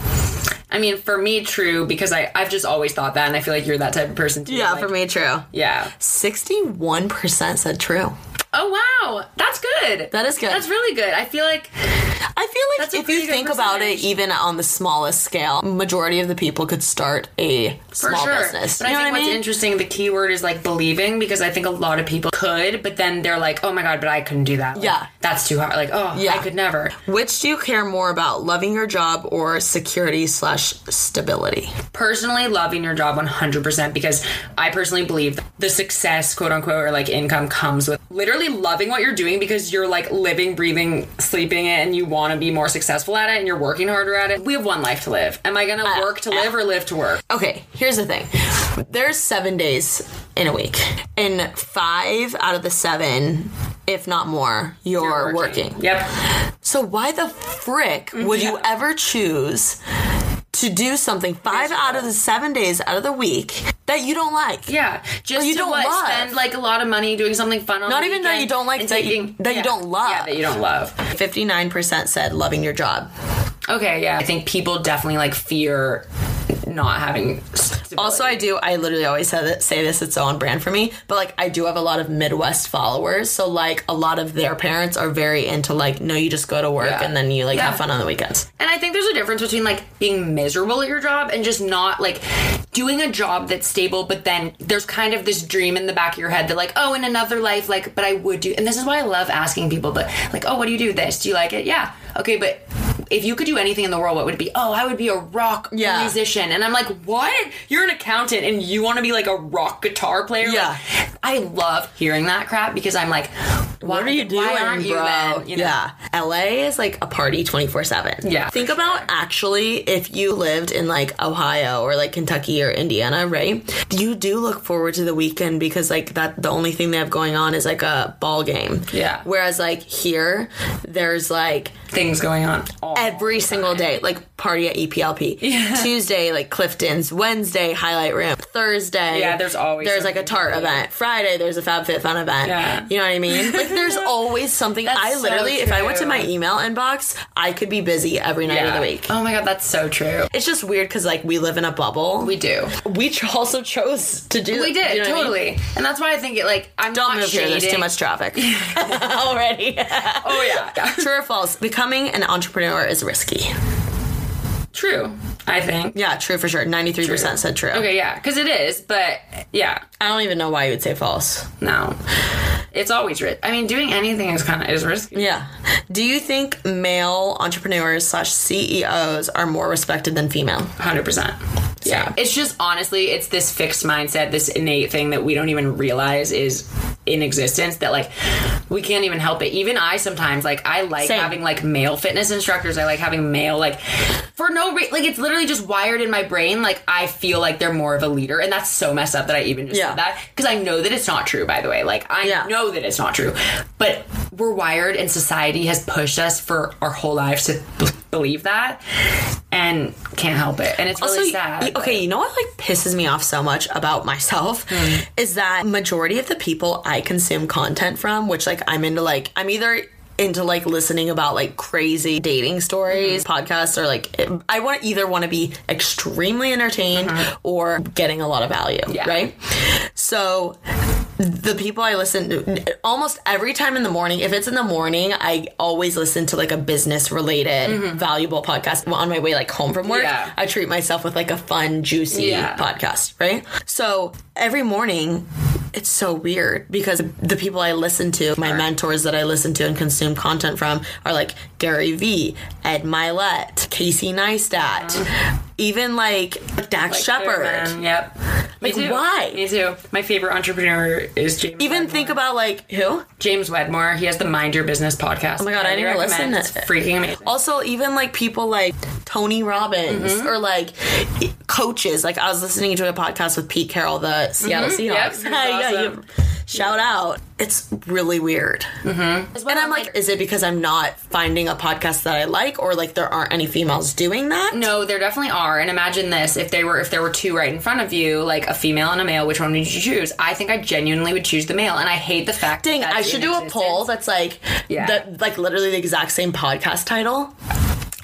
I mean, for me, true because I I've just always thought that, and I feel like you're that type of person too. Yeah, like- for me, true. Yeah. Sixty-one percent said true. Oh wow, that's good. That is good. That's really good. I feel like I feel like if you think about it, even on the smallest scale, majority of the people could start a for small sure. business. But you know I think what what's mean? interesting, the key word is like believing because I think a lot of people could, but then they're like, oh my god, but I couldn't do that. Like, Yeah. that's too hard. Like, oh, Yeah. I could never. Which do you care more about, loving your job or security slash stability? personally loving your job 100% because I personally believe the success, quote unquote, or like income comes with literally loving what you're doing because you're like living, breathing, sleeping it, and you want to be more successful at it and you're working harder at it. We have one life to live. Am I going to uh, work to live or live to work? Okay, here's the thing. There's seven days in a week, and five out of the seven, if not more, you're, working. Yep. So why the frick would mm-hmm. you ever choose to do something five out of the seven days out of the week that you don't like? Yeah, just you to don't what, love. spend like a lot of money doing something fun on Not the even that you don't like, and that you- taking- that you don't love. Yeah, that you don't love. 59% said loving your job. Okay, yeah. I think people definitely like fear not having. Stability. Also, I do. I literally always say, that, say this. It's so on brand for me. But like, I do have a lot of Midwest followers. So like, a lot of their parents are very into like, no, you just go to work Yeah. and then you like Yeah. have fun on the weekends. And I think there's a difference between like being miserable at your job and just not like doing a job that's stable, but then there's kind of this dream in the back of your head that like, oh, in another life, like, but I would do. And this is why I love asking people, but like, oh, what do you do this? Do you like it? Yeah. Okay, but if you could do anything in the world, what would it be? Oh, I would be a rock Yeah. musician. And I'm like, what? You're an accountant and you want to be like a rock guitar player? Yeah. Like, I love hearing that crap because I'm like, why, What are you doing, you bro? then? You know? Yeah. LA is like a party 24 7. Yeah, Think about actually if you lived in like Ohio or like Kentucky or Indiana, right? You do look forward to the weekend because like that the only thing they have going on is like a ball game. Yeah. Whereas like here, there's like Things going on. Every single day, like party at EPLP. Tuesday, like Clifton's. Wednesday, highlight room. Thursday, Yeah, there's always there's like a Tarte event. Friday, there's a FabFitFun event. Yeah. you know what I mean? Like there's always something. That's I so literally, if I went to my email inbox, I could be busy every night of the week. Oh my god, that's so true. It's just weird because like we live in a bubble. We do. we also chose to do. We did you know what I mean? totally, and that's why I think it like I'm Don't not move here. There's too much traffic already. Oh yeah, yeah. True or false? Becoming an entrepreneur is risky. true. I think. Yeah, true for sure. Ninety-three percent said true. Okay, yeah, because it is, but yeah, I don't even know why you would say false. no, it's always risky. I mean, doing anything is kind of is risky. Yeah. Do you think male entrepreneurs slash CEOs are more respected than female? Hundred percent. Yeah, it's just honestly, it's this fixed mindset, this innate thing that we don't even realize is in existence. That like we can't even help it. Even I sometimes like I like Same. having like male fitness instructors. I like having male like for no reason. Like it's literally just wired in my brain. Like I feel like they're more of a leader, and that's so messed up that I even just Yeah. said that because I know that it's not true. By the way, like I Yeah. know that it's not true, but we're wired, and society has pushed us for our whole lives to believe that, and can't help it. And it's really Also, sad. y- okay, you know what like pisses me off so much about myself Hmm. is that majority of the people I consume content from, which like I'm into like I'm either into like listening about like crazy dating stories, mm-hmm. podcasts, or like I want either want to be extremely entertained mm-hmm. or getting a lot of value, Yeah. right? So the people I listen to almost every time in the morning, if it's in the morning, I always listen to like a business related mm-hmm. valuable podcast on my way like home from work. Yeah. I treat myself with like a fun, juicy Yeah. podcast, right? So every morning, it's so weird because the people I listen to, my mentors that I listen to and consume content from, are like Gary Vee, Ed Mylett, Casey Neistat, uh-huh. Even like Dax Shepard. Man, yep. Like, too. why? Me too. My favorite entrepreneur is James. Even Wedmore. think about like who? James Wedmore. He has the Mind Your Business podcast. Oh my God, I didn't even listen to It's freaking amazing. Also, even like people like Tony Robbins Mm-hmm. or like coaches. Like I was listening to a podcast with Pete Carroll, the Seattle Mm-hmm. Yep, Seahawks. yeah, awesome. you- shout out. It's really weird. Mm-hmm. And I'm like, is it because I'm not finding a podcast that I like, or like there aren't any females doing that? No, there definitely are. And imagine this: if they were, if there were two right in front of you, like a female and a male, which one would you choose? I think I genuinely would choose the male, and I hate the fact. Dang, that I should in do a poll that's like Yeah. that, like literally the exact same podcast title.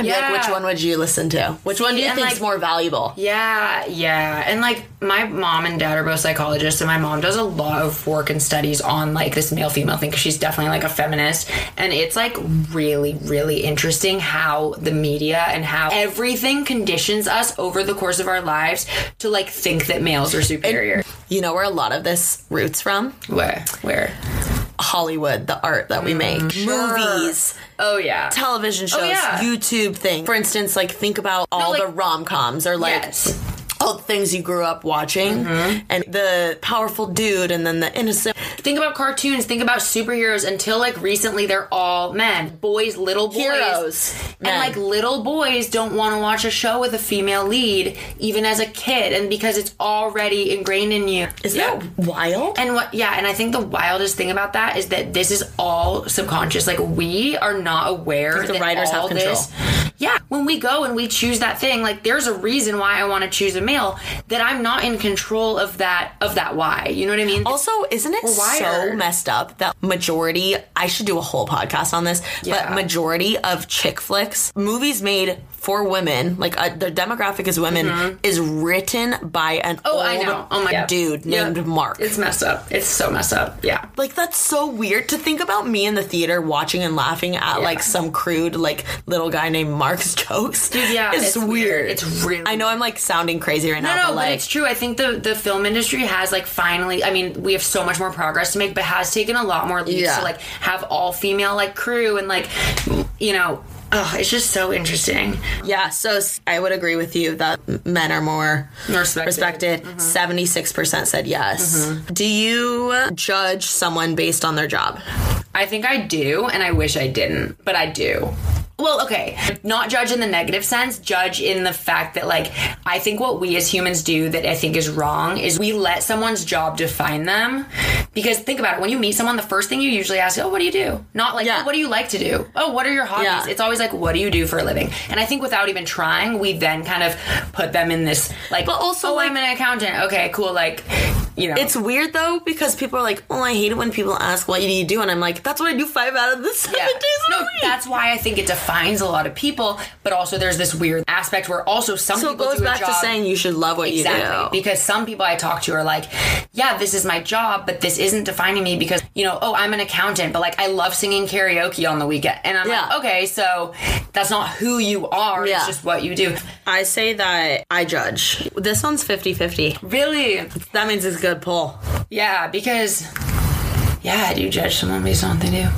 Yeah. Like, which one would you listen to? Which one do you think like- more valuable? Yeah, yeah. And like my mom and dad are both psychologists, and my mom does a lot of work and studies on like this male female thing because she's definitely like a feminist. And it's like really, really interesting how the media and how everything conditions us over the course of our lives to like think that males are superior. You know where a lot of this roots from? where? Where? Hollywood, the art that we mm, make, movies, Oh, yeah. television oh, shows, yeah. YouTube thing. For instance, like think about all like- the rom coms or like Yes. All the things you grew up watching, mm-hmm. and the powerful dude, and then the innocent Think about cartoons, think about superheroes until like recently they're all men. Boys, little boys. heroes. And men. like little boys don't want to watch a show with a female lead, even as a kid, and because it's already ingrained in you. is that wild? And what, yeah, and I think the wildest thing about that is that this is all subconscious. Like we are not aware Like the that writers have control. This, yeah, when we go and we choose that thing, like there's a reason why I want to choose a male. That I'm not in control of that of that why. You know what I mean? Also, isn't it so messed up that majority, I should do a whole podcast on this, Yeah. but majority of chick flicks, movies made for women, like uh, their demographic is women, is written by an Mm-hmm. Oh, old I know. Oh my dude Yeah. named Mark. It's messed up. It's so messed up. Yeah. like that's so weird to think about me in the theater watching and laughing at like some crude like little guy named Mark's jokes. Dude, yeah, it's, it's weird. weird. It's really I know I'm like sounding crazy right No, now, no, but but, like it's true. I think the the film industry has like finally. I mean, we have so much more progress to make, but has taken a lot more leaps Yeah. to like have all female like crew and like you know. Oh, it's just so interesting. Yeah, so I would agree with you that men are more Respected. respected. Mm-hmm. 76% said yes. Mm-hmm. Do you judge someone based on their job? I think I do, and I wish I didn't, but I do. Well, okay, not judge in the negative sense, judge in the fact that, like, I think what we as humans do that I think is wrong is we let someone's job define them. Because think about it, when you meet someone, the first thing you usually ask, oh, what do you do? Not like, Yeah. oh, what do you like to do? Oh, what are your hobbies? Yeah. It's always like, what do you do for a living? And I think without even trying, we then kind of put them in this, like, But also, oh, like- I'm an accountant. Okay, cool. Like, you know. It's weird though because people are like, "Oh, I hate it when people ask what do you do," and I'm like, "That's what I do five out of the seven Yeah. days No, week." that's why I think it defines a lot of people, but also there's this weird aspect where also some so it people goes do a back to saying you should love what Exactly. you do. Because some people I talk to are like, yeah, this is my job, but this isn't defining me because, you know, oh, I'm an accountant, but like I love singing karaoke on the weekend. And I'm Yeah. like, okay, so that's not who you are. Yeah. It's just what you do. I say that I judge. This one's 50-50. Really? That means it's good pull. Yeah, because yeah, I do judge someone based on what they do.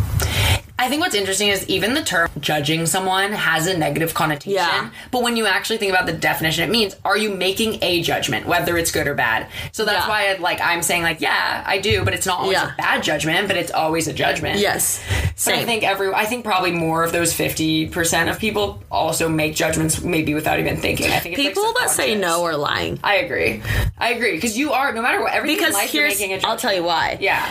I think what's interesting is even the term judging someone has a negative connotation. Yeah. But when you actually think about the definition, it means are you making a judgment, whether it's good or bad? So that's Yeah. why I, like I'm saying like yeah, I do, but it's not always Yeah. a bad judgment, but it's always a judgment. Yes. But I think every I think probably more of those fifty percent of people also make judgments maybe without even thinking. I think it's, like, people that say no are lying. I agree. I agree because you are no matter what everything Because life here's, making a I'll tell you why. Yeah.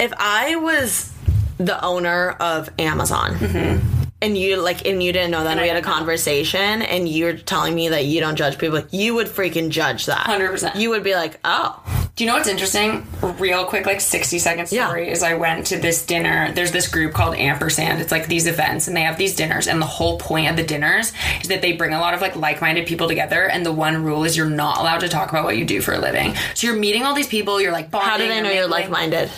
if I was the owner of Amazon mm-hmm. and you like and you didn't know that and we had a conversation and you're telling me that you don't judge people, you would freaking judge that. 100%. You would be like, oh. Do you know what's interesting? Real quick, like 60 second Yeah. story is I went to this dinner. There's this group called Ampersand. It's like these events and they have these dinners. And the whole point of the dinners is that they bring a lot of like like minded people together. And the one rule is you're not allowed to talk about what you do for a living. So you're meeting all these people, you're like bonding. How do they know you're like minded?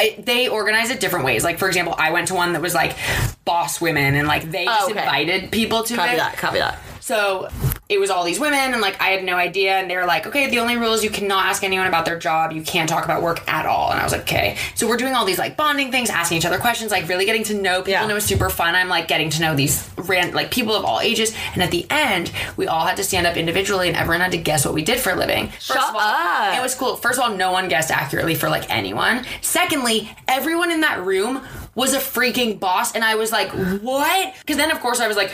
I- they organize it different ways. Like, for example, I went to one that was like boss women and like they just Oh, okay. invited people to Copy it. that, copy that. So it was all these women, and like I had no idea. And they were like, okay, the only rule is you cannot ask anyone about their job. You can't talk about work at all. And I was like, okay. So we're doing all these like bonding things, asking each other questions, like really getting to know people. Yeah. And it was super fun. I'm like getting to know these ran like people of all ages. And at the end, we all had to stand up individually, and everyone had to guess what we did for a living. First Shut of all, up. It was cool. First of all, no one guessed accurately for like anyone. Secondly, everyone in that room was a freaking boss, and I was like, what? Because then, of course, I was like,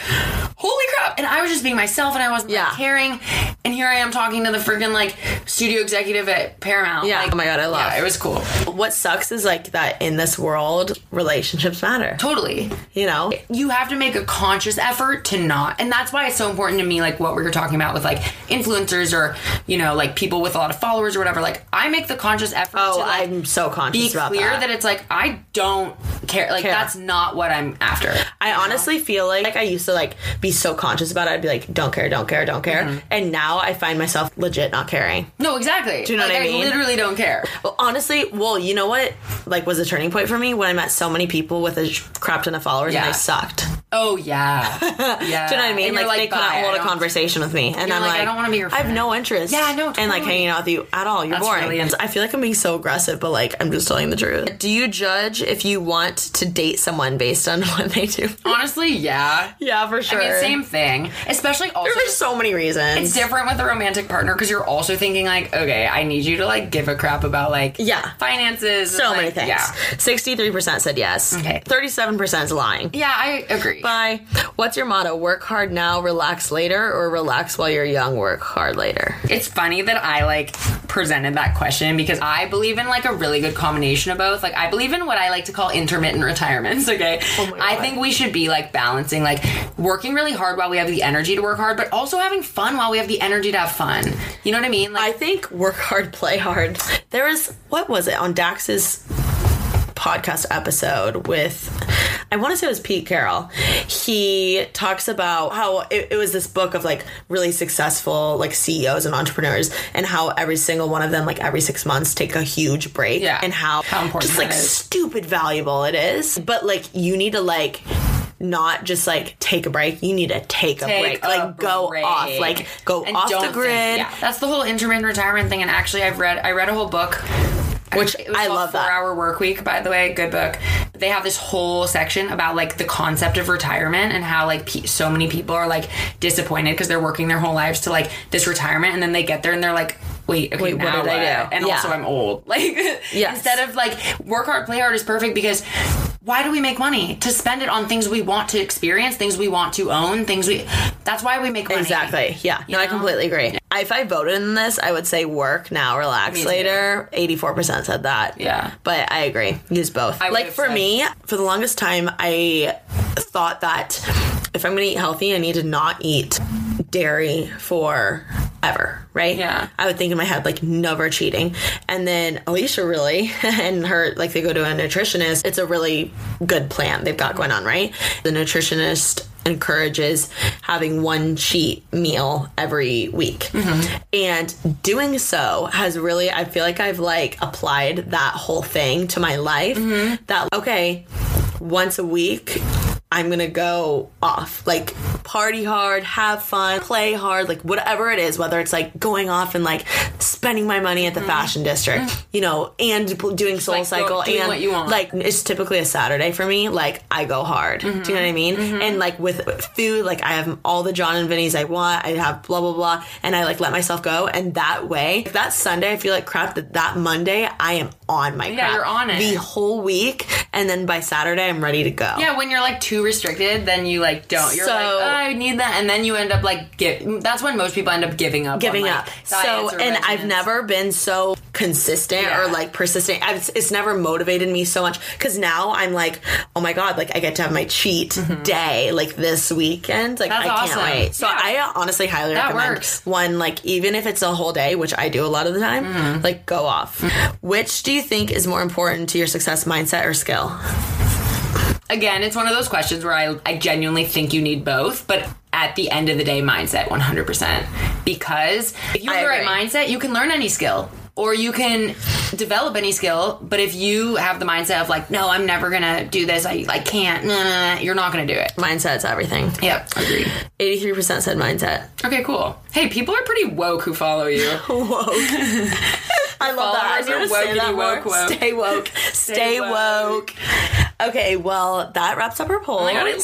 holy crap! And I was just being myself, and I wasn't like, caring. And here I am talking to the freaking like studio executive at Paramount. Yeah. Like, Oh my God, I love. Yeah, it was cool. What sucks is like that in this world, relationships matter. Totally. You know? you have to make a conscious effort to not and that's why it's so important to me like what we were talking about with like influencers or you know like people with a lot of followers or whatever like i make the conscious effort Oh, to like I'm so be conscious about clear that. that. it's like I don't care. Like Care. that's not what I'm after. I honestly feel like, like I used to like be so conscious about it. I'd be like, don't care, don't care, don't care. Mm-hmm. And now I find myself legit not caring. No, exactly. Do you know like, what I mean? literally don't care. Well, honestly, well, you know what? Like, was a turning point for me when I met so many people with a crap ton of followers and Yeah. I sucked. Oh yeah, yeah. Do you know what I mean? And Like, they couldn't hold a conversation with me, and I'm like, like, "I don't wanna be your I have no interest. Yeah, no, and like hanging out with you at all. You're That's boring. brilliant. I feel like I'm being so aggressive, but like I'm just telling the truth. Do you judge if you want to date someone based on what they do? Honestly, yeah. Yeah, for sure. I mean, same thing. Especially also. There's so many reasons. it's different with a romantic partner because you're also thinking like, okay, I need you to like give a crap about like Yeah. finances. so many like, things. Yeah, Sixty-three percent said yes. Okay. Thirty-seven percent is lying. yeah, I agree. Bye. What's your motto? Work hard now, relax later, or relax while you're young, work hard later? It's funny that I like presented that question because I believe in like a really good combination of both. Like I believe in what I like to call intermittent retirements, okay? Oh I think we should be like balancing like working really hard while we have the energy to work hard, but also having fun while we have the energy to have fun. You know what I mean? Like I think work hard, play hard. There was what was it on Dax's podcast episode with I want to say it was Pete Carroll. He talks about how it, it was this book of like really successful like CEOs and entrepreneurs and how every single one of them like every 6 months take a huge break Yeah. and how, How important just like is. stupid valuable it is. But like you need to like not just like take a break. You need to take, a break. a Like go break. off. Like go And off the think- grid. yeah, that's the whole intermittent retirement thing. And actually, I've read I read a whole book. Which I love that. Four Hour Work Week, by the way, good book. They have this whole section about like the concept of retirement and how like pe- so many people are like disappointed because they're working their whole lives to like this retirement, and then they get there and they're like, wait, okay, Wait, what did I do? And Yeah. also, I'm old. Like, Yes. instead of like work hard, play hard is perfect because. Why do we make money? To spend it on things we want to experience, things we want to own, things we. That's why we make money. Exactly. Yeah. No, I completely agree. If I voted in this, I would say work now, relax later. Eighty-four percent said that. Yeah. But I agree. Use both. I like for said- me, for the longest time, I thought that if I'm going to eat healthy, I need to not eat dairy for ever, right? Yeah. I would think in my head like never cheating. And then Alicia really and her like they go to a nutritionist. It's a really good plan they've got going on, right? The nutritionist encourages having one cheat meal every week. Mm-hmm. And doing so has really I feel like I've like applied that whole thing to my life mm-hmm. that okay, once a week I'm gonna go off, like party hard, have fun, play hard, like whatever it is, whether it's like going off and like spending my money at the fashion district, you know, and doing Soul Mm-hmm. like, Cycle, and what you want. like it's typically a Saturday for me. Like I go hard. Do you know what I mean? Mm-hmm. And like with food, like I have all the Jon and Vinny's I want. I have blah blah blah, and I like let myself go. And that way, that Sunday I feel like crap, that that Monday I am on my Yeah, crap you're on it. the whole week, and then by Saturday I'm ready to go. Yeah, when you're like too restricted, then you like don't. You're So- like, oh, I need that, and then you end up like give. That's when most people end up giving up. giving on, up. like, So, diets or and I've never been so consistent Yeah. or like persistent. I've, it's never motivated me so much because now I'm like, oh my god, like I get to have my cheat day like this weekend. Like Mm-hmm. That's I can't wait. So Yeah. I honestly highly That recommend works. one. Like even if it's a whole day, which I do a lot of the time, Mm-hmm. like go off. Which do you think is more important to your success mindset or skill? Again, it's one of those questions where I I genuinely think you need both, but at the end of the day, mindset 100. percent Because if you have I the right mindset, you can learn any skill. Or you can develop any skill, but if you have the mindset of like, no, I'm never gonna do this, I, I can't, nah, nah, nah, you're not gonna do it. Mindset's everything. Yep, agreed. Eighty-three percent said mindset. Okay, cool. Hey, people are pretty woke who follow you. woke. I love that. I Followers need are to say that woke woke. Stay woke. Stay woke. Okay, well, that wraps up our poll. Oh my god, I loved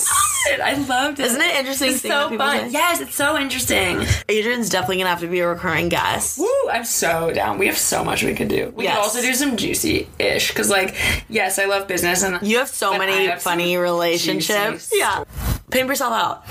it. I loved it. Isn't it interesting It's so fun. say? Yes, it's so interesting. Adrienne's definitely gonna have to be a recurring guest. Woo, I'm so down. We have so much we could do. We Yes. could also do some juicy ish because, like, yes, I love business and You have so many have funny relationships. juicy- Yeah. Pimp yourself out.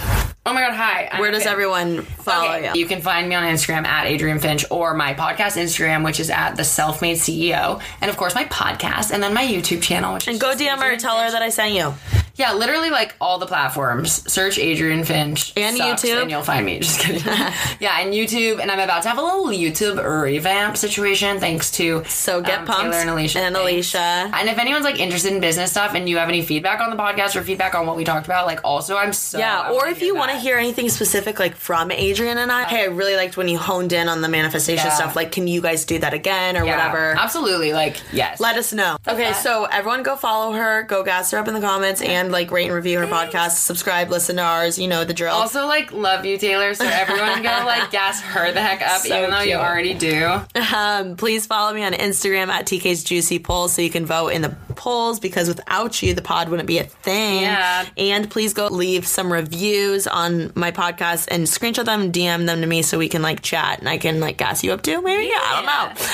Oh my god, hi. Where does everyone follow Okay, you? You can find me on Instagram at Adrienne Finch or my podcast Instagram, which is at the Self Made CEO, and of course my podcast, and then my YouTube channel, which And go DM her, tell her that I sent you. Yeah, literally like all the platforms. Search Adrienne Finch And YouTube. and you'll find me. Just kidding. yeah, and YouTube, and I'm about to have a little YouTube revamp situation thanks to So get um, pumped. Taylor and Alicia. And Thanks. Alicia. And if anyone's like interested in business stuff, and you have any feedback on the podcast or feedback on what we talked about, like also I'm so Yeah, or if you want to hear anything specific, like from Adrienne and I, hey, I really liked when you honed in on the manifestation Yeah. stuff. Like, can you guys do that again or Yeah, whatever? absolutely, like yes. Let us know. Okay, that. so everyone go follow her, go gas her up in the comments, and like rate and review her podcast. Subscribe, listen to ours. You know the drill. also like love you, Taylor. So everyone go like gas her the heck up, So even though you already do. Um, please follow me on Instagram at TK's Juicy Polls so you can vote in the polls because without you, the pod wouldn't be a thing. Yeah. And please go leave some reviews on my podcast and screenshot them, DM them to me so we can like chat and I can like gas you up too. Maybe. Yeah, I don't know.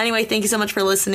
Anyway, thank you so much for listening.